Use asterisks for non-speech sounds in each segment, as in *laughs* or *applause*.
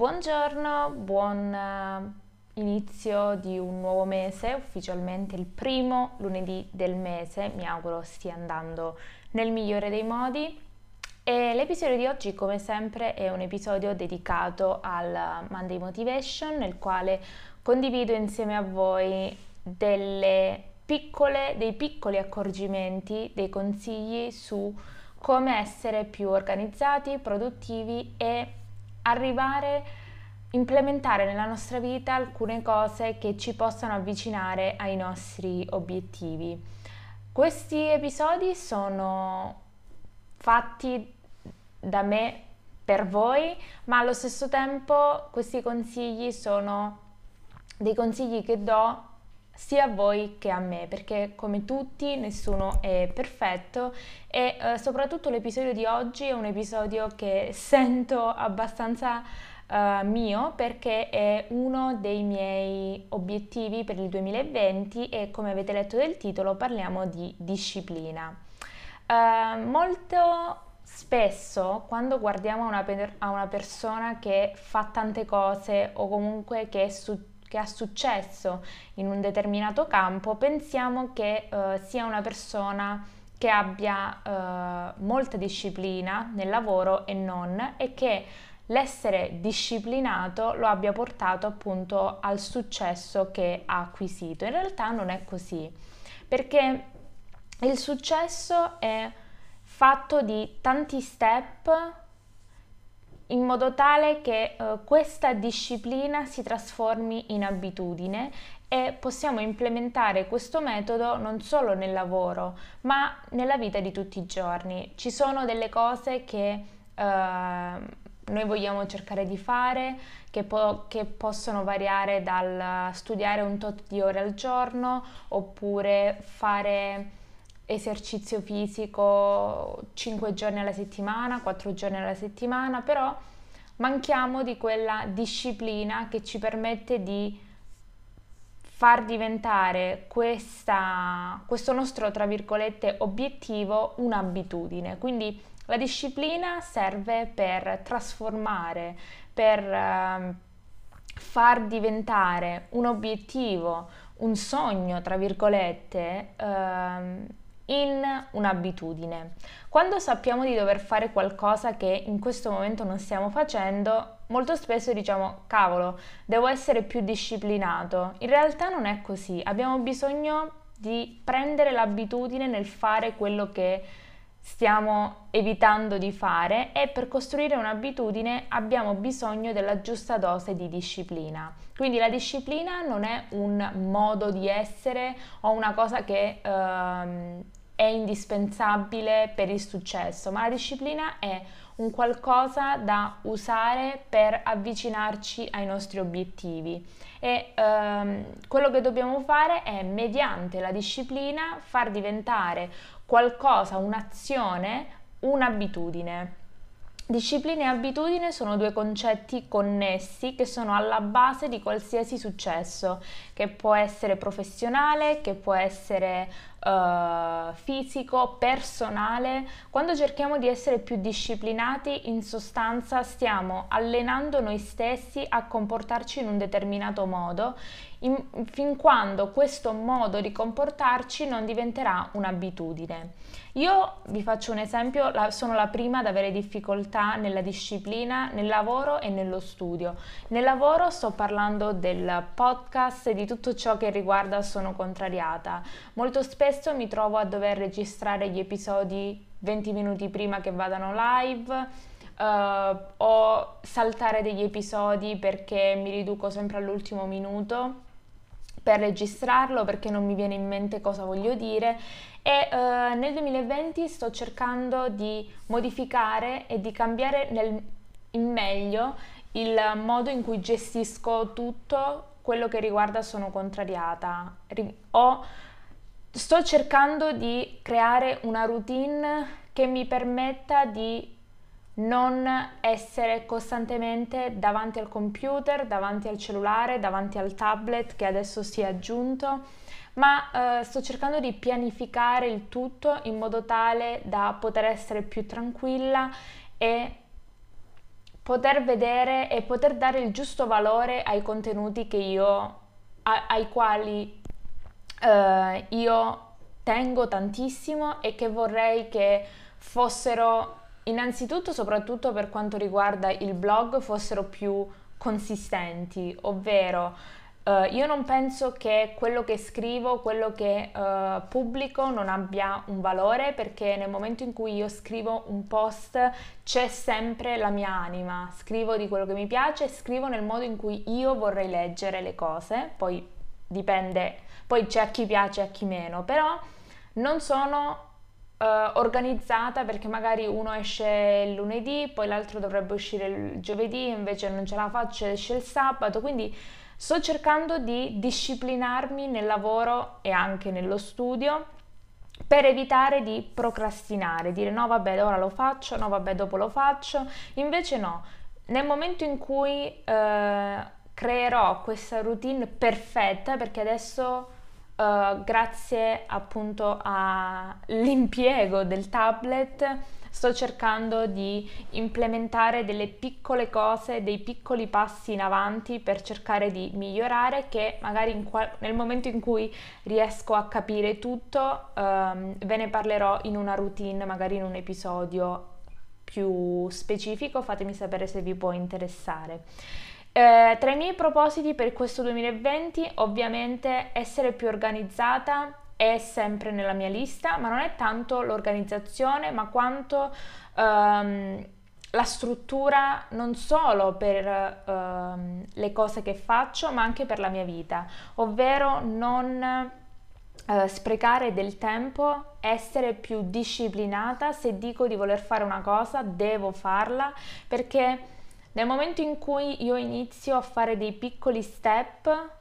Buongiorno, buon eh, inizio di un nuovo mese, ufficialmente il primo lunedì del mese, mi auguro stia andando nel migliore dei modi. E l'episodio di oggi, come sempre, è un episodio dedicato al Monday Motivation, nel quale condivido insieme a voi piccole, dei piccoli accorgimenti, dei consigli su come essere più organizzati, produttivi e arrivare, implementare nella nostra vita alcune cose che ci possano avvicinare ai nostri obiettivi. Questi episodi sono fatti da me per voi, ma allo stesso tempo questi consigli sono dei consigli che do sia a voi che a me, perché come tutti nessuno è perfetto e eh, soprattutto l'episodio di oggi è un episodio che sento abbastanza uh, mio perché è uno dei miei obiettivi per il 2020 e come avete letto del titolo parliamo di disciplina. Uh, molto spesso quando guardiamo a una, per- a una persona che fa tante cose o comunque che è su che ha successo in un determinato campo, pensiamo che eh, sia una persona che abbia eh, molta disciplina nel lavoro e non, e che l'essere disciplinato lo abbia portato appunto al successo che ha acquisito. In realtà non è così, perché il successo è fatto di tanti step in modo tale che eh, questa disciplina si trasformi in abitudine e possiamo implementare questo metodo non solo nel lavoro, ma nella vita di tutti i giorni. Ci sono delle cose che eh, noi vogliamo cercare di fare, che, po- che, possono variare dal studiare un tot di ore al giorno oppure fare esercizio fisico 5 giorni alla settimana, 4 giorni alla settimana, però manchiamo di quella disciplina che ci permette di far diventare questa, questo nostro, tra virgolette, obiettivo un'abitudine. Quindi la disciplina serve per trasformare, per eh, far diventare un obiettivo, un sogno, tra virgolette, eh, in un'abitudine. Quando sappiamo di dover fare qualcosa che in questo momento non stiamo facendo, molto spesso diciamo cavolo, devo essere più disciplinato. In realtà non è così, abbiamo bisogno di prendere l'abitudine nel fare quello che stiamo evitando di fare e per costruire un'abitudine abbiamo bisogno della giusta dose di disciplina. Quindi la disciplina non è un modo di essere o una cosa che ehm, è indispensabile per il successo, ma la disciplina è un qualcosa da usare per avvicinarci ai nostri obiettivi e ehm, quello che dobbiamo fare è mediante la disciplina far diventare qualcosa, un'azione, un'abitudine. Disciplina e abitudine sono due concetti connessi che sono alla base di qualsiasi successo, che può essere professionale, che può essere uh, fisico, personale. Quando cerchiamo di essere più disciplinati, in sostanza stiamo allenando noi stessi a comportarci in un determinato modo, in, fin quando questo modo di comportarci non diventerà un'abitudine. Io vi faccio un esempio, la, sono la prima ad avere difficoltà nella disciplina, nel lavoro e nello studio. Nel lavoro sto parlando del podcast e di tutto ciò che riguarda Sono contrariata. Molto spesso mi trovo a dover registrare gli episodi 20 minuti prima che vadano live. Uh, o saltare degli episodi perché mi riduco sempre all'ultimo minuto per registrarlo perché non mi viene in mente cosa voglio dire e uh, nel 2020 sto cercando di modificare e di cambiare nel, in meglio il modo in cui gestisco tutto quello che riguarda sono contrariata. Ho, sto cercando di creare una routine che mi permetta di non essere costantemente davanti al computer, davanti al cellulare, davanti al tablet che adesso si è aggiunto, ma eh, sto cercando di pianificare il tutto in modo tale da poter essere più tranquilla e poter vedere e poter dare il giusto valore ai contenuti che io, a, ai quali eh, io tengo tantissimo e che vorrei che fossero innanzitutto, soprattutto per quanto riguarda il blog, fossero più consistenti, ovvero uh, io non penso che quello che scrivo, quello che uh, pubblico non abbia un valore perché nel momento in cui io scrivo un post c'è sempre la mia anima, scrivo di quello che mi piace, scrivo nel modo in cui io vorrei leggere le cose, poi dipende, poi c'è a chi piace e a chi meno, però non sono Uh, organizzata perché magari uno esce il lunedì, poi l'altro dovrebbe uscire il giovedì, invece non ce la faccio, esce il sabato, quindi sto cercando di disciplinarmi nel lavoro e anche nello studio per evitare di procrastinare, dire no vabbè ora lo faccio, no vabbè dopo lo faccio, invece no, nel momento in cui uh, creerò questa routine perfetta, perché adesso uh, grazie appunto all'impiego del tablet sto cercando di implementare delle piccole cose, dei piccoli passi in avanti per cercare di migliorare che magari qual- nel momento in cui riesco a capire tutto um, ve ne parlerò in una routine, magari in un episodio più specifico, fatemi sapere se vi può interessare. Eh, tra i miei propositi per questo 2020 ovviamente essere più organizzata è sempre nella mia lista, ma non è tanto l'organizzazione, ma quanto ehm, la struttura non solo per ehm, le cose che faccio, ma anche per la mia vita, ovvero non eh, sprecare del tempo, essere più disciplinata, se dico di voler fare una cosa, devo farla, perché nel momento in cui io inizio a fare dei piccoli step,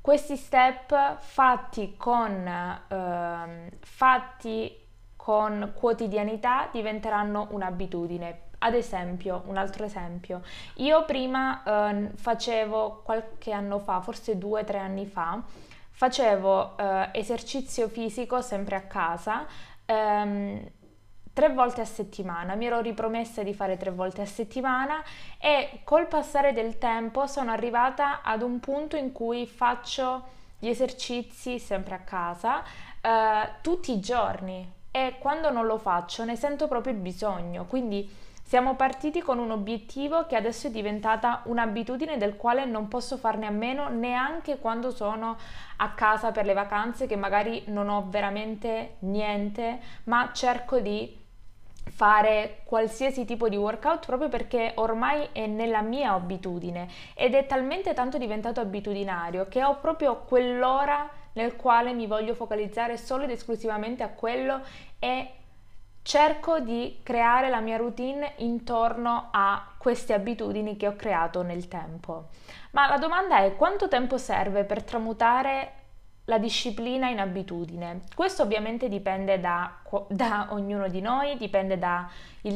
questi step fatti con, eh, fatti con quotidianità diventeranno un'abitudine. Ad esempio, un altro esempio, io prima eh, facevo qualche anno fa, forse due o tre anni fa, facevo eh, esercizio fisico sempre a casa. Ehm, tre volte a settimana, mi ero ripromessa di fare tre volte a settimana e col passare del tempo sono arrivata ad un punto in cui faccio gli esercizi sempre a casa eh, tutti i giorni. E quando non lo faccio ne sento proprio il bisogno, quindi siamo partiti con un obiettivo che adesso è diventata un'abitudine del quale non posso farne a meno neanche quando sono a casa per le vacanze che magari non ho veramente niente, ma cerco di fare qualsiasi tipo di workout proprio perché ormai è nella mia abitudine ed è talmente tanto diventato abitudinario che ho proprio quell'ora nel quale mi voglio focalizzare solo ed esclusivamente a quello e cerco di creare la mia routine intorno a queste abitudini che ho creato nel tempo. Ma la domanda è quanto tempo serve per tramutare la disciplina in abitudine. Questo ovviamente dipende da, *laughs* da, ognuno di noi, dipende dal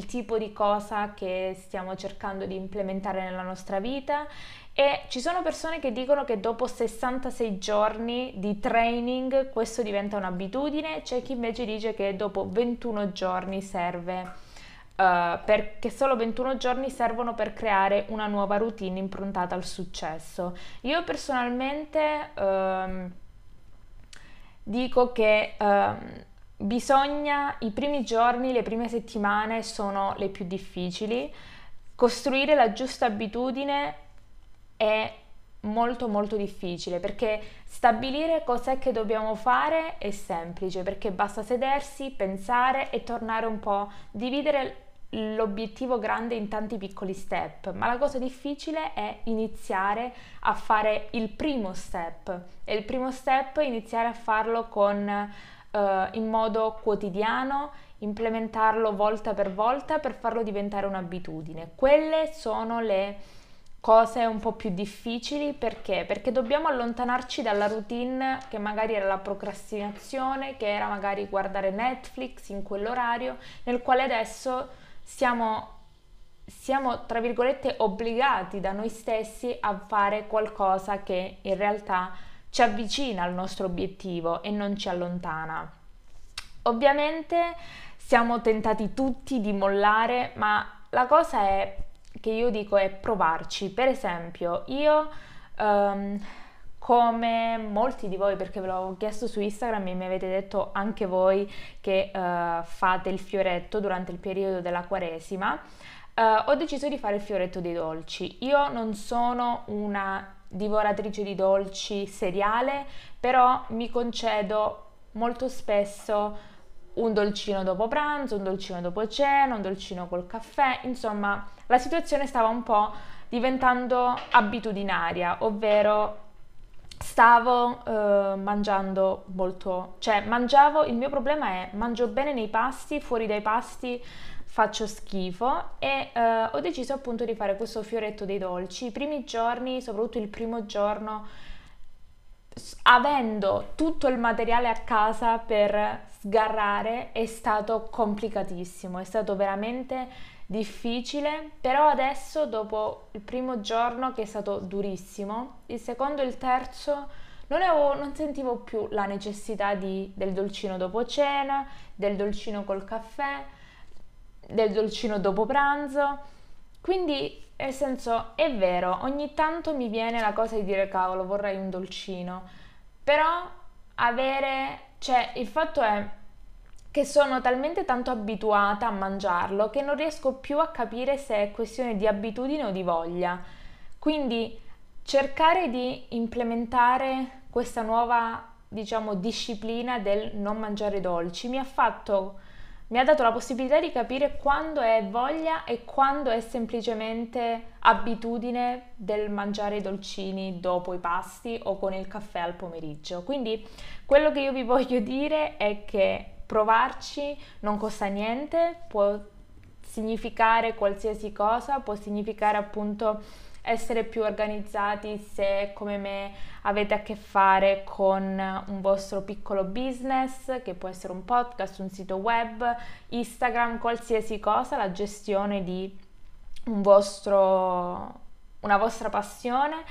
tipo di cosa che stiamo cercando di implementare nella nostra vita e ci sono persone che dicono che dopo 66 giorni di training questo diventa un'abitudine, c'è chi invece dice che dopo 21 giorni serve. Uh, perché solo 21 giorni servono per creare una nuova routine improntata al successo. Io personalmente uh, dico che uh, bisogna, i primi giorni, le prime settimane sono le più difficili, costruire la giusta abitudine è molto molto difficile perché stabilire cos'è che dobbiamo fare è semplice perché basta sedersi, pensare e tornare un po', dividere l'obiettivo grande in tanti piccoli step, ma la cosa difficile è iniziare a fare il primo step e il primo step è iniziare a farlo con uh, in modo quotidiano, implementarlo volta per volta per farlo diventare un'abitudine. Quelle sono le cose un po' più difficili perché? Perché dobbiamo allontanarci dalla routine che magari era la procrastinazione, che era magari guardare Netflix in quell'orario, nel quale adesso siamo siamo, tra virgolette, obbligati da noi stessi a fare qualcosa che in realtà ci avvicina al nostro obiettivo e non ci allontana. Ovviamente siamo tentati tutti di mollare, ma la cosa è che io dico è provarci. Per esempio, io um, come molti di voi, perché ve l'ho chiesto su Instagram e mi avete detto anche voi che uh, fate il fioretto durante il periodo della Quaresima, uh, ho deciso di fare il fioretto dei dolci. Io non sono una divoratrice di dolci seriale, però mi concedo molto spesso un dolcino dopo pranzo, un dolcino dopo cena, un dolcino col caffè, insomma la situazione stava un po' diventando abitudinaria, ovvero stavo eh, mangiando molto, cioè mangiavo, il mio problema è mangio bene nei pasti, fuori dai pasti faccio schifo e eh, ho deciso appunto di fare questo fioretto dei dolci. I primi giorni, soprattutto il primo giorno, avendo tutto il materiale a casa per sgarrare è stato complicatissimo, è stato veramente difficile, però adesso dopo il primo giorno che è stato durissimo, il secondo e il terzo non, avevo, non sentivo più la necessità di, del dolcino dopo cena, del dolcino col caffè, del dolcino dopo pranzo. Quindi, nel senso, è vero, ogni tanto mi viene la cosa di dire cavolo, vorrei un dolcino, però avere, cioè il fatto è che sono talmente tanto abituata a mangiarlo che non riesco più a capire se è questione di abitudine o di voglia. Quindi cercare di implementare questa nuova, diciamo, disciplina del non mangiare dolci mi ha fatto mi ha dato la possibilità di capire quando è voglia e quando è semplicemente abitudine del mangiare i dolcini dopo i pasti o con il caffè al pomeriggio. Quindi quello che io vi voglio dire è che provarci non costa niente, può significare qualsiasi cosa, può significare appunto essere più organizzati se come me avete a che fare con un vostro piccolo business che può essere un podcast, un sito web, Instagram, qualsiasi cosa, la gestione di un vostro, una vostra passione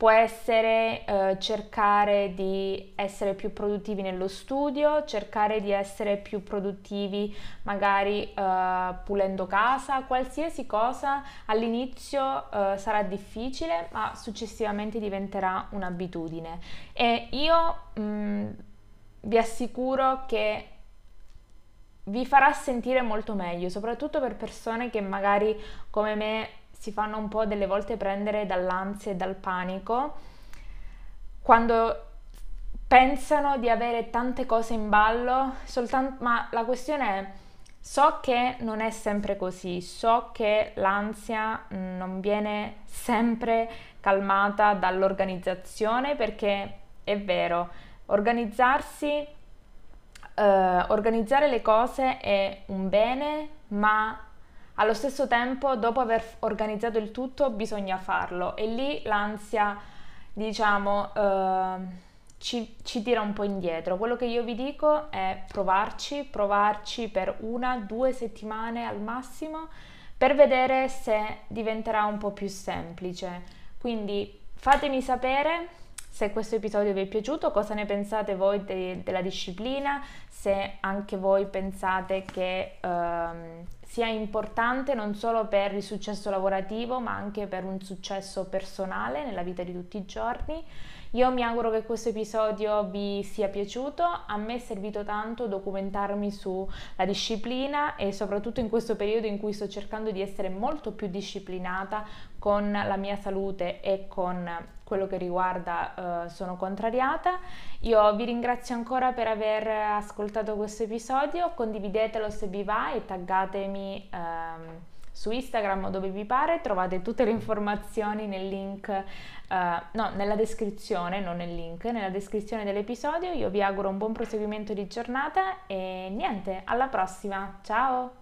può essere eh, cercare di essere più produttivi nello studio, cercare di essere più produttivi magari eh, pulendo casa, qualsiasi cosa all'inizio eh, sarà difficile ma successivamente diventerà un'abitudine. E io mh, mm, vi assicuro che vi farà sentire molto meglio, soprattutto per persone che magari come me si fanno un po' delle volte prendere dall'ansia e dal panico quando pensano di avere tante cose in ballo, soltanto, ma la questione è so che non è sempre così, so che l'ansia non viene sempre calmata dall'organizzazione perché è vero, organizzarsi, eh, organizzare le cose è un bene, ma allo stesso tempo, dopo aver organizzato il tutto, bisogna farlo e lì l'ansia, diciamo, eh, ci, ci, tira un po' indietro. Quello che io vi dico è provarci, provarci per una, due settimane al massimo per vedere se diventerà un po' più semplice. Quindi fatemi sapere se questo episodio vi è piaciuto, cosa ne pensate voi de- della disciplina, se anche voi pensate che ehm, sia importante non solo per il successo lavorativo, ma anche per un successo personale nella vita di tutti i giorni. Io mi auguro che questo episodio vi sia piaciuto, a me è servito tanto documentarmi sulla disciplina e soprattutto in questo periodo in cui sto cercando di essere molto più disciplinata con la mia salute e con quello che riguarda uh, sono contrariata. Io vi ringrazio ancora per aver ascoltato questo episodio, condividetelo se vi va e taggatemi um, su Instagram o dove vi pare, trovate tutte le informazioni nel link, uh, no, nella descrizione, non nel link, nella descrizione dell'episodio. Io vi auguro un buon proseguimento di giornata e niente, alla prossima, ciao!